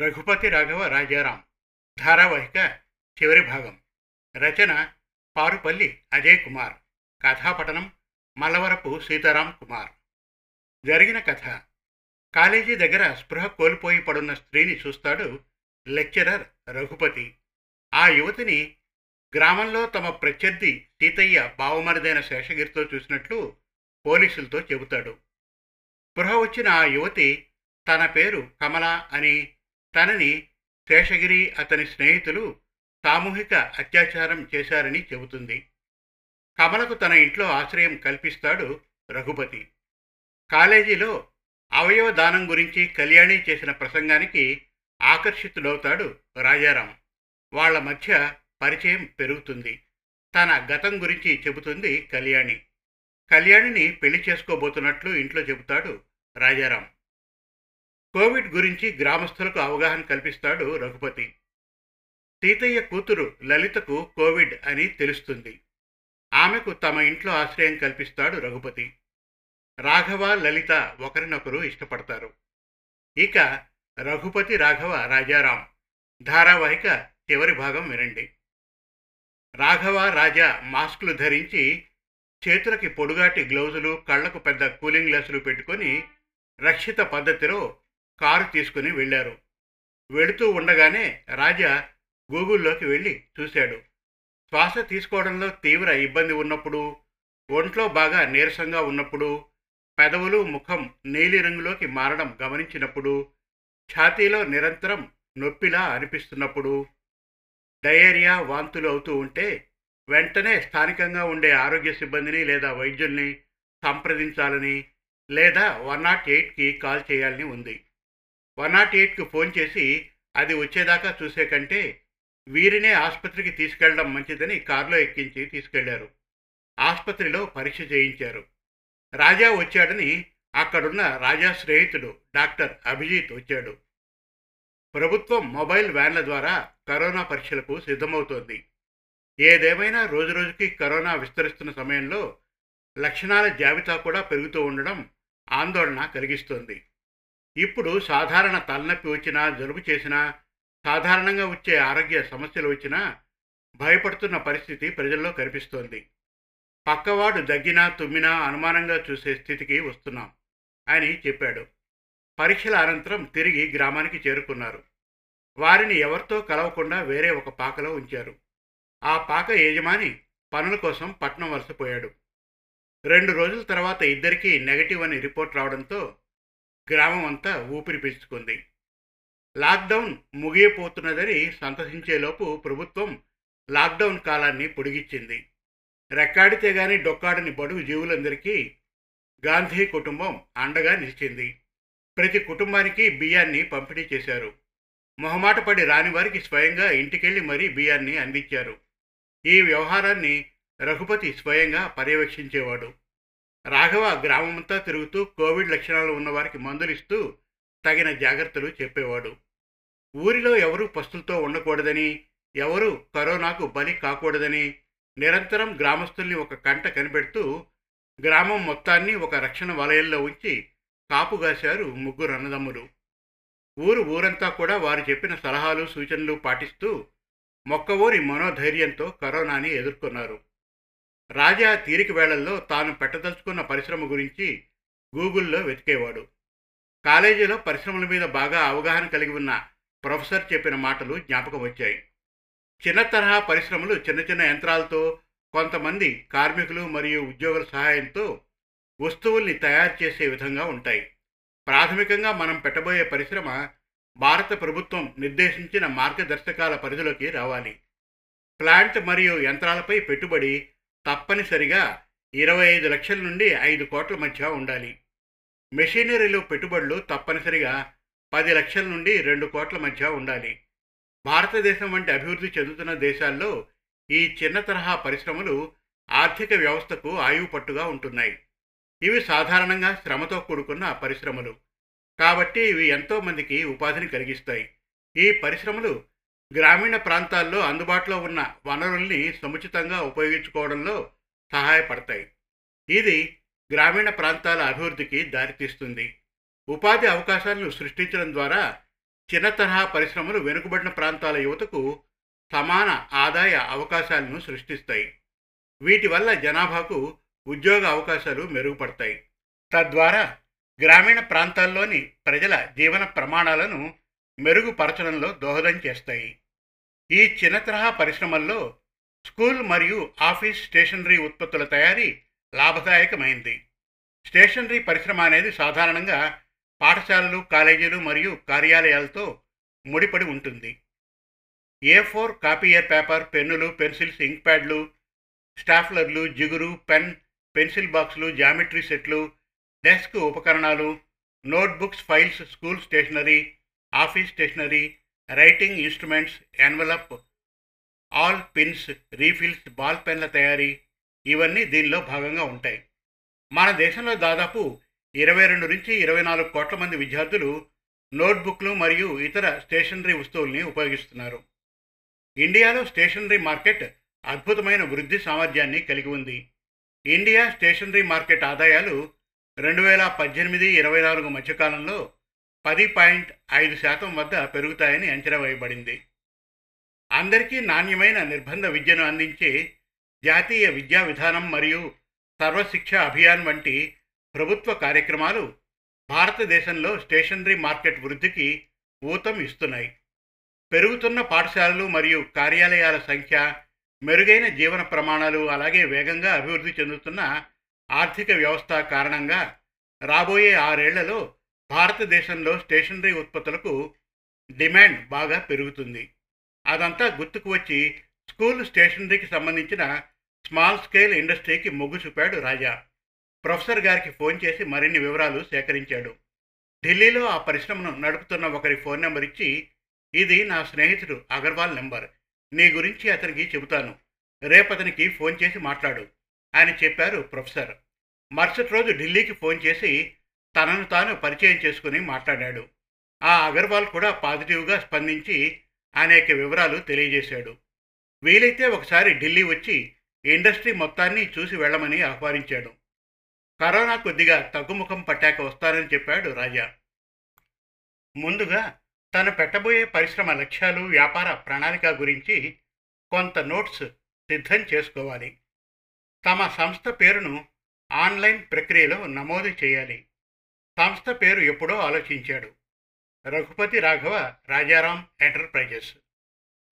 రఘుపతి రాఘవ రాజారాం ధారావాహిక చివరి భాగం. రచన పారుపల్లి అజయ్ కుమార్. కథాపఠనం మల్లవరపు సీతారాం కుమార్. జరిగిన కథ. కాలేజీ దగ్గర స్పృహ కోల్పోయి పడున్న స్త్రీని చూస్తాడు లెక్చరర్ రఘుపతి. ఆ యువతిని గ్రామంలో తమ ప్రత్యర్థి సీతయ్య బావమరిదైన శేషగిరితో చూసినట్లు పోలీసులతో చెబుతాడు. స్పృహ వచ్చిన ఆ యువతి తన పేరు కమల అని తనని శేషగిరి అతని స్నేహితులు సామూహిక అత్యాచారం చేశారని చెబుతుంది. కమలకు తన ఇంట్లో ఆశ్రయం కల్పిస్తాడు రఘుపతి. కాలేజీలో అవయవ దానం గురించి కళ్యాణి చేసిన ప్రసంగానికి ఆకర్షితుడవుతాడు రాజారాం. వాళ్ళ మధ్య పరిచయం పెరుగుతుంది. తన గతం గురించి చెబుతుంది కళ్యాణి. కళ్యాణిని పెళ్ళి చేసుకోబోతున్నట్లు ఇంట్లో చెబుతాడు రాజారాం. కోవిడ్ గురించి గ్రామస్తులకు అవగాహన కల్పిస్తాడు రఘుపతి. సీతయ్య కూతురు లలితకు కోవిడ్ అని తెలుస్తుంది. ఆమెకు తమ ఇంట్లో ఆశ్రయం కల్పిస్తాడు రఘుపతి. రాఘవ లలిత ఒకరినొకరు ఇష్టపడతారు. ఇక రఘుపతి రాఘవ రాజారాం. ధారావాహిక చివరి భాగం వినండి. రాఘవ రాజా మాస్కులు ధరించి చేతులకి పొడుగాటి గ్లౌజులు కళ్ళకు పెద్ద కూలింగ్ గ్లాసులు పెట్టుకొని రక్షిత పద్ధతిలో కారు తీసుకుని వెళ్ళారు. వెళుతూ ఉండగానే రాజా గూగుల్లోకి వెళ్ళి చూశాడు. శ్వాస తీసుకోవడంలో తీవ్ర ఇబ్బంది ఉన్నప్పుడు ఒంట్లో బాగా నీరసంగా ఉన్నప్పుడు పెదవులు ముఖం నీలి రంగులోకి మారడం గమనించినప్పుడు ఛాతీలో నిరంతరం నొప్పిలా అనిపిస్తున్నప్పుడు డయేరియా వాంతులు అవుతూ ఉంటే వెంటనే స్థానికంగా ఉండే ఆరోగ్య సిబ్బందిని లేదా వైద్యుల్ని సంప్రదించాలని లేదా వన్ నాట్ ఎయిట్కి కాల్ చేయాలని ఉంది. వన్ నాట్ ఎయిట్కి ఫోన్ చేసి అది వచ్చేదాకా చూసే కంటే వీరినే ఆసుపత్రికి తీసుకెళ్ళడం మంచిదని కారులో ఎక్కించి తీసుకెళ్ళారు ఆసుపత్రిలో పరీక్ష చేయించారు. రాజా వచ్చాడని అక్కడున్న రాజా స్నేహితుడు డాక్టర్ అభిజిత్ వచ్చాడు. ప్రభుత్వం మొబైల్ వ్యాన్ల ద్వారా కరోనా పరీక్షలకు సిద్ధమవుతోంది. ఏదేమైనా రోజురోజుకి కరోనా విస్తరిస్తున్న సమయంలో లక్షణాల జాబితా కూడా పెరుగుతూ ఉండడం ఆందోళన కలిగిస్తోంది. ఇప్పుడు సాధారణ తలనొప్పి వచ్చినా జలుబు చేసినా సాధారణంగా వచ్చే ఆరోగ్య సమస్యలు వచ్చినా భయపడుతున్న పరిస్థితి ప్రజల్లో కనిపిస్తోంది. పక్కవాడు దగ్గినా తుమ్మినా అనుమానంగా చూసే స్థితికి వస్తున్నాం అని చెప్పాడు. పరీక్షల అనంతరం తిరిగి గ్రామానికి చేరుకున్నారు. వారిని ఎవరితో కలవకుండా వేరే ఒక పాకలో ఉంచారు. ఆ పాక యజమాని పనుల కోసం పట్నం వలసపోయాడు రెండు రోజుల తర్వాత ఇద్దరికీ నెగటివ్ అని రిపోర్ట్ రావడంతో గ్రామం అంతా ఊపిరి పీల్చుకుంది. లాక్డౌన్ ముగియపోతున్నదని సంతసించేలోపు ప్రభుత్వం లాక్డౌన్ కాలాన్ని పొడిగించింది. రెక్కాడితే గాని డొక్కాడని బడుగు జీవులందరికీ గాంధీ కుటుంబం అండగా నిలిచింది. ప్రతి కుటుంబానికి బియ్యాన్ని పంపిణీ చేశారు. మొహమాటపడి రాని వారికి స్వయంగా ఇంటికెళ్ళి మరీ బియ్యాన్ని అందించారు. ఈ వ్యవహారాన్ని రఘుపతి స్వయంగా పర్యవేక్షించేవాడు. రాఘవ గ్రామమంతా తిరుగుతూ కోవిడ్ లక్షణాలు ఉన్నవారికి మందులిస్తూ తగిన జాగ్రత్తలు చెప్పేవాడు. ఊరిలో ఎవరూ పస్తులతో ఉండకూడదని ఎవరూ కరోనాకు బలి కాకూడదని నిరంతరం గ్రామస్తుల్ని ఒక కంట కనిపెడుతూ గ్రామం మొత్తాన్ని ఒక రక్షణ వలయంలో ఉంచి కాపుగాశారు ముగ్గురు అన్నదమ్ములు. ఊరు ఊరంతా కూడా వారు చెప్పిన సలహాలు సూచనలు పాటిస్తూ మొక్కవోరి మనోధైర్యంతో కరోనాని ఎదుర్కొన్నారు. రాజా తీరిక వేళల్లో తాను పెట్టదలుచుకున్న పరిశ్రమ గురించి గూగుల్లో వెతికేవాడు. కాలేజీలో పరిశ్రమల మీద బాగా అవగాహన కలిగి ఉన్న ప్రొఫెసర్ చెప్పిన మాటలు జ్ఞాపకం వచ్చాయి. చిన్న తరహా పరిశ్రమలు చిన్న చిన్న యంత్రాలతో కొంతమంది కార్మికులు మరియు ఉద్యోగుల సహాయంతో వస్తువుల్ని తయారు చేసే విధంగా ఉంటాయి. ప్రాథమికంగా మనం పెట్టబోయే పరిశ్రమ భారత ప్రభుత్వం నిర్దేశించిన మార్గదర్శకాల పరిధిలోకి రావాలి. ప్లాంట్ మరియు యంత్రాలపై పెట్టుబడి తప్పనిసరిగా ఇరవై ఐదు లక్షల నుండి ఐదు కోట్ల మధ్య ఉండాలి. మెషినరీలో పెట్టుబడులు తప్పనిసరిగా పది లక్షల నుండి రెండు కోట్ల మధ్య ఉండాలి. భారతదేశం వంటి అభివృద్ధి చెందుతున్న దేశాల్లో ఈ చిన్న తరహా పరిశ్రమలు ఆర్థిక వ్యవస్థకు ఆయువు పట్టుగా ఉంటున్నాయి. ఇవి సాధారణంగా శ్రమతో కూడుకున్న పరిశ్రమలు. కాబట్టి ఇవి ఎంతోమందికి ఉపాధిని కలిగిస్తాయి. ఈ పరిశ్రమలు గ్రామీణ ప్రాంతాల్లో అందుబాటులో ఉన్న వనరుల్ని సముచితంగా ఉపయోగించుకోవడంలో సహాయపడతాయి. ఇది గ్రామీణ ప్రాంతాల అభివృద్ధికి దారితీస్తుంది. ఉపాధి అవకాశాలను సృష్టించడం ద్వారా చిన్న తరహా పరిశ్రమలు వెనుకబడిన ప్రాంతాల యువతకు సమాన ఆదాయ అవకాశాలను సృష్టిస్తాయి. వీటి వల్ల జనాభాకు ఉద్యోగ అవకాశాలు మెరుగుపడతాయి. తద్వారా గ్రామీణ ప్రాంతాల్లోని ప్రజల జీవన ప్రమాణాలను మెరుగుపరచడంలో దోహదం చేస్తాయి. ఈ చిన్న తరహా పరిశ్రమల్లో స్కూల్ మరియు ఆఫీస్ స్టేషనరీ ఉత్పత్తుల తయారీ లాభదాయకమైంది. స్టేషనరీ పరిశ్రమ అనేది సాధారణంగా పాఠశాలలు కాలేజీలు మరియు కార్యాలయాలతో ముడిపడి ఉంటుంది. ఏ ఫోర్ కాపీయర్ పేపర్ పెన్నులు పెన్సిల్స్ ఇంక్ ప్యాడ్లు స్టాఫ్లర్లు జిగురు పెన్ పెన్సిల్ బాక్సులు జామెట్రీ సెట్లు డెస్క్ ఉపకరణాలు notebooks files school stationery office stationery writing instruments envelope all pins refills ball పెన్ల తయారీ ఇవన్నీ దీనిలో భాగంగా ఉంటాయి. మన దేశంలో దాదాపు ఇరవై రెండు నుంచి ఇరవై నాలుగు కోట్ల మంది విద్యార్థులు నోట్బుక్లు మరియు ఇతర స్టేషనరీ వస్తువుల్ని ఉపయోగిస్తున్నారు. ఇండియాలో స్టేషనరీ మార్కెట్ అద్భుతమైన వృద్ధి సామర్థ్యాన్ని కలిగి ఉంది. ఇండియా స్టేషనరీ మార్కెట్ ఆదాయాలు రెండు వేల పద్దెనిమిది ఇరవై నాలుగు మధ్యకాలంలో పది పాయింట్ ఐదు శాతం వద్ద పెరుగుతాయని అంచనా వేయబడింది. అందరికీ నాణ్యమైన నిర్బంధ విద్యను అందించే జాతీయ విద్యా విధానం మరియు సర్వశిక్ష అభియాన్ వంటి ప్రభుత్వ కార్యక్రమాలు భారతదేశంలో స్టేషనరీ మార్కెట్ వృద్ధికి ఊతం ఇస్తున్నాయి. పెరుగుతున్న పాఠశాలలు మరియు కార్యాలయాల సంఖ్య మెరుగైన జీవన ప్రమాణాలు అలాగే వేగంగా అభివృద్ధి చెందుతున్న ఆర్థిక వ్యవస్థ కారణంగా రాబోయే ఆరేళ్ళలో భారతదేశంలో స్టేషనరీ ఉత్పత్తులకు డిమాండ్ బాగా పెరుగుతుంది. అదంతా గుర్తుకు వచ్చి స్కూల్ స్టేషనరీకి సంబంధించిన స్మాల్ స్కేల్ ఇండస్ట్రీకి మొగ్గు చూపాడు రాజా. ప్రొఫెసర్ గారికి ఫోన్ చేసి మరిన్ని వివరాలు సేకరించాడు. ఢిల్లీలో ఆ పరిశ్రమను నడుపుతున్న ఒకరి ఫోన్ నెంబర్ ఇచ్చి ఇది నా స్నేహితుడు అగర్వాల్ నెంబర్. నీ గురించి అతనికి చెబుతాను. రేపతనికి ఫోన్ చేసి మాట్లాడు. అని చెప్పారు ప్రొఫెసర్. మరుసటి రోజు ఢిల్లీకి ఫోన్ చేసి తనను తాను పరిచయం చేసుకుని మాట్లాడాడు. ఆ అగర్వాల్ కూడా పాజిటివ్గా స్పందించి అనేక వివరాలు తెలియజేశాడు. వీలైతే ఒకసారి ఢిల్లీ వచ్చి ఇండస్ట్రీ మొత్తాన్ని చూసి వెళ్ళమని ఆహ్వానించాడు. కరోనా కొద్దిగా తగ్గుముఖం పట్టాక వస్తానని చెప్పాడు రాజా. ముందుగా తను పెట్టబోయే పరిశ్రమ లక్ష్యాలు వ్యాపార ప్రణాళిక గురించి కొంత నోట్స్ సిద్ధం చేసుకోవాలి. తమ సంస్థ పేరును ఆన్లైన్ ప్రక్రియలో నమోదు చేయాలి. సంస్థ పేరు ఎప్పుడో ఆలోచించాడు. రఘుపతి రాఘవ రాజారాం ఎంటర్ప్రైజెస్.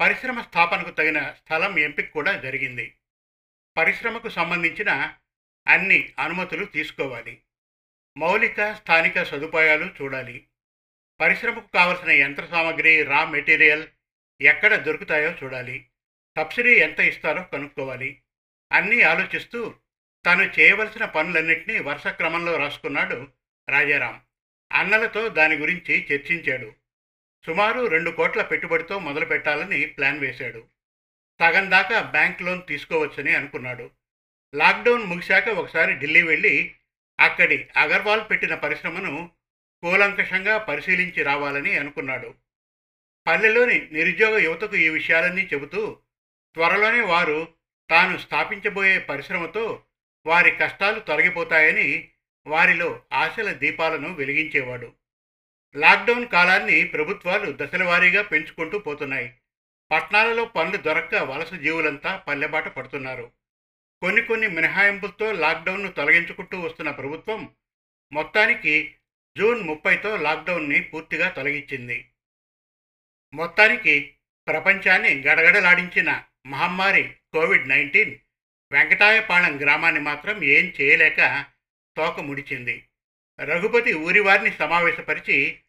పరిశ్రమ స్థాపనకు తగిన స్థలం ఎంపిక కూడా జరిగింది. పరిశ్రమకు సంబంధించిన అన్ని అనుమతులు తీసుకోవాలి. మౌలిక స్థానిక సదుపాయాలు చూడాలి. పరిశ్రమకు కావలసిన యంత్ర సామాగ్రి రా మెటీరియల్ ఎక్కడ దొరుకుతాయో చూడాలి. సబ్సిడీ ఎంత ఇస్తారో కనుక్కోవాలి. అన్నీ ఆలోచిస్తూ తాను చేయవలసిన పనులన్నింటినీ వరుస క్రమంలో రాసుకున్నాడు రాజారాం. అన్నలతో దాని గురించి చర్చించాడు. సుమారు రెండు కోట్ల పెట్టుబడితో మొదలు పెట్టాలని ప్లాన్ వేశాడు. సగం దాకా బ్యాంక్ లోన్ తీసుకోవచ్చని అనుకున్నాడు. లాక్డౌన్ ముగిశాక ఒకసారి ఢిల్లీ వెళ్ళి అక్కడి అగర్వాల్ పెట్టిన పరిశ్రమను కూలంకషంగా పరిశీలించి రావాలని అనుకున్నాడు. పల్లెలోని నిరుద్యోగ యువతకు ఈ విషయాలన్నీ చెబుతూ త్వరలోనే వారు తాను స్థాపించబోయే పరిశ్రమతో వారి కష్టాలు తొలగిపోతాయని వారిలో ఆశల దీపాలను వెలిగించేవాడు. లాక్డౌన్ కాలాన్ని ప్రభుత్వాలు దశలవారీగా పెంచుకుంటూ పోతున్నాయి. పట్నాలలో పనులు దొరక్క వలస జీవులంతా పల్లెబాట పడుతున్నారు. కొన్ని కొన్ని మినహాయింపులతో లాక్డౌన్ను తొలగించుకుంటూ వస్తున్న ప్రభుత్వం మొత్తానికి జూన్ ముప్పైతో లాక్డౌన్ని పూర్తిగా తొలగించింది. మొత్తానికి ప్రపంచాన్ని గడగడలాడించిన మహమ్మారి కోవిడ్ నైన్టీన్ వెంకటాయపాళెం గ్రామాన్ని మాత్రం ఏం చేయలేక తోక ముడిచింది. రఘుపతి ఊరివారిని సమావేశపరిచి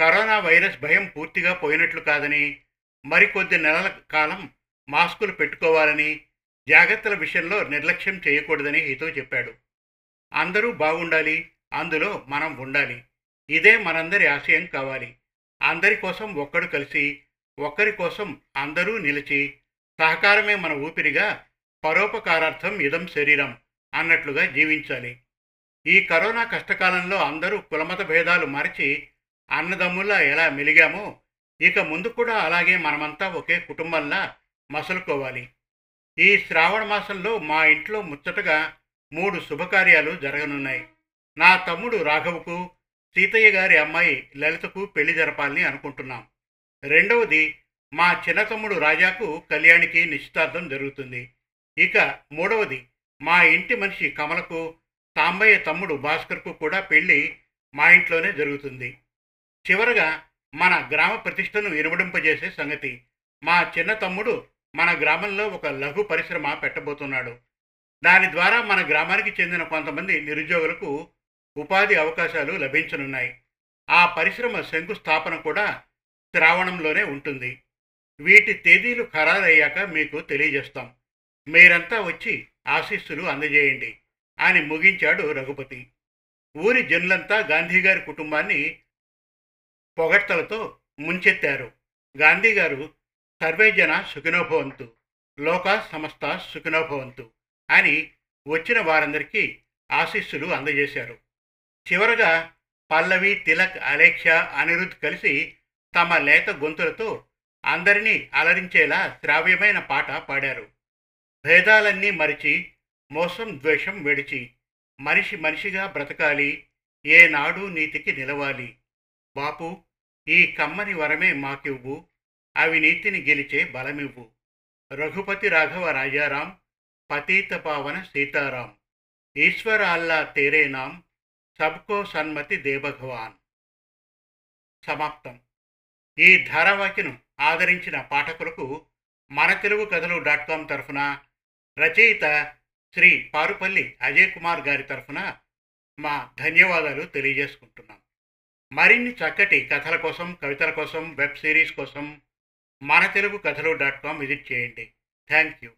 కరోనా వైరస్ భయం పూర్తిగా పోయినట్లు కాదని మరికొద్ది నెలల కాలం మాస్కులు పెట్టుకోవాలని జాగ్రత్తల విషయంలో నిర్లక్ష్యం చేయకూడదని హితవు చెప్పాడు. అందరూ బాగుండాలి అందులో మనం ఉండాలి. ఇదే మనందరి ఆశయం కావాలి. అందరి కోసం ఒక్కడు కలిసి ఒక్కరి కోసం అందరూ నిలిచి సహకారమే మన ఊపిరిగా పరోపకారార్థం ఇదం శరీరం అన్నట్లుగా జీవించాలి. ఈ కరోనా కష్టకాలంలో అందరూ కులమత భేదాలు మరచి అన్నదమ్ముల్లా ఎలా మెలిగామో ఇక ముందు కూడా అలాగే మనమంతా ఒకే కుటుంబంలా మసలుకోవాలి. ఈ శ్రావణ మాసంలో మా ఇంట్లో ముచ్చటగా మూడు శుభకార్యాలు జరగనున్నాయి. నా తమ్ముడు రాఘవకు సీతయ్య గారి అమ్మాయి లలితకు పెళ్ళి జరపాలని అనుకుంటున్నాం. రెండవది మా చిన్న తమ్ముడు రాజాకు కళ్యాణికి నిశ్చితార్థం జరుగుతుంది. ఇక మూడవది మా ఇంటి మనిషి కమలకు తాంబయ్య తమ్ముడు భాస్కర్కు కూడా పెళ్ళి మా ఇంట్లోనే జరుగుతుంది. చివరగా మన గ్రామ ప్రతిష్టను ఇనుమడింపజేసే సంగతి. మా చిన్న తమ్ముడు మన గ్రామంలో ఒక లఘు పరిశ్రమ పెట్టబోతున్నాడు. దాని ద్వారా మన గ్రామానికి చెందిన కొంతమంది నిరుద్యోగులకు ఉపాధి అవకాశాలు లభించనున్నాయి. ఆ పరిశ్రమ శంకుస్థాపన కూడా శ్రావణంలోనే ఉంటుంది. వీటి తేదీలు ఖరారయ్యాక మీకు తెలియజేస్తాం. మీరంతా వచ్చి ఆశీస్సులు అందజేయండి. అని ముగించాడు రఘుపతి. ఊరి జనులంతా గాంధీగారి కుటుంబాన్ని పొగడ్తలతో ముంచెత్తారు. గాంధీగారు సర్వేజన సుఖినోభవంతు లోక సమస్త సుఖినోభవంతు అని వచ్చిన వారందరికీ ఆశీస్సులు అందజేశారు. చివరగా పల్లవి తిలక్ అలేఖ్య అనిరుద్ కలిసి తమ లేత గొంతులతో అందరినీ అలరించేలా శ్రావ్యమైన పాట పాడారు. భేదాలన్నీ మరిచి మోసం ద్వేషం విడిచి మనిషి మనిషిగా బ్రతకాలి. ఏనాడు నీతికి నిలవాలి. బాపు ఈ కమ్మని వరమే మాకివ్వు. అవినీతిని గెలిచే బలమివ్వు. రఘుపతి రాఘవ రాజారాం పతీత పావన సీతారాం. ఈశ్వర అల్లా తేరే నాం సబ్కో సన్మతి దేభగవాన్ సమాప్తం. ఈ ధారావాహికను ఆదరించిన పాఠకులకు మన తెలుగు కథలు డాట్ కామ్ తరఫున రచయిత శ్రీ పారుపల్లి అజయ్ కుమార్ గారి తరఫున మా ధన్యవాదాలు తెలియజేసుకుంటున్నాం. మరిన్ని చక్కటి కథల కోసం కవితల కోసం వెబ్ సిరీస్ కోసం మన తెలుగు కథలు డాట్ కామ్ విజిట్ చేయండి. Thank you.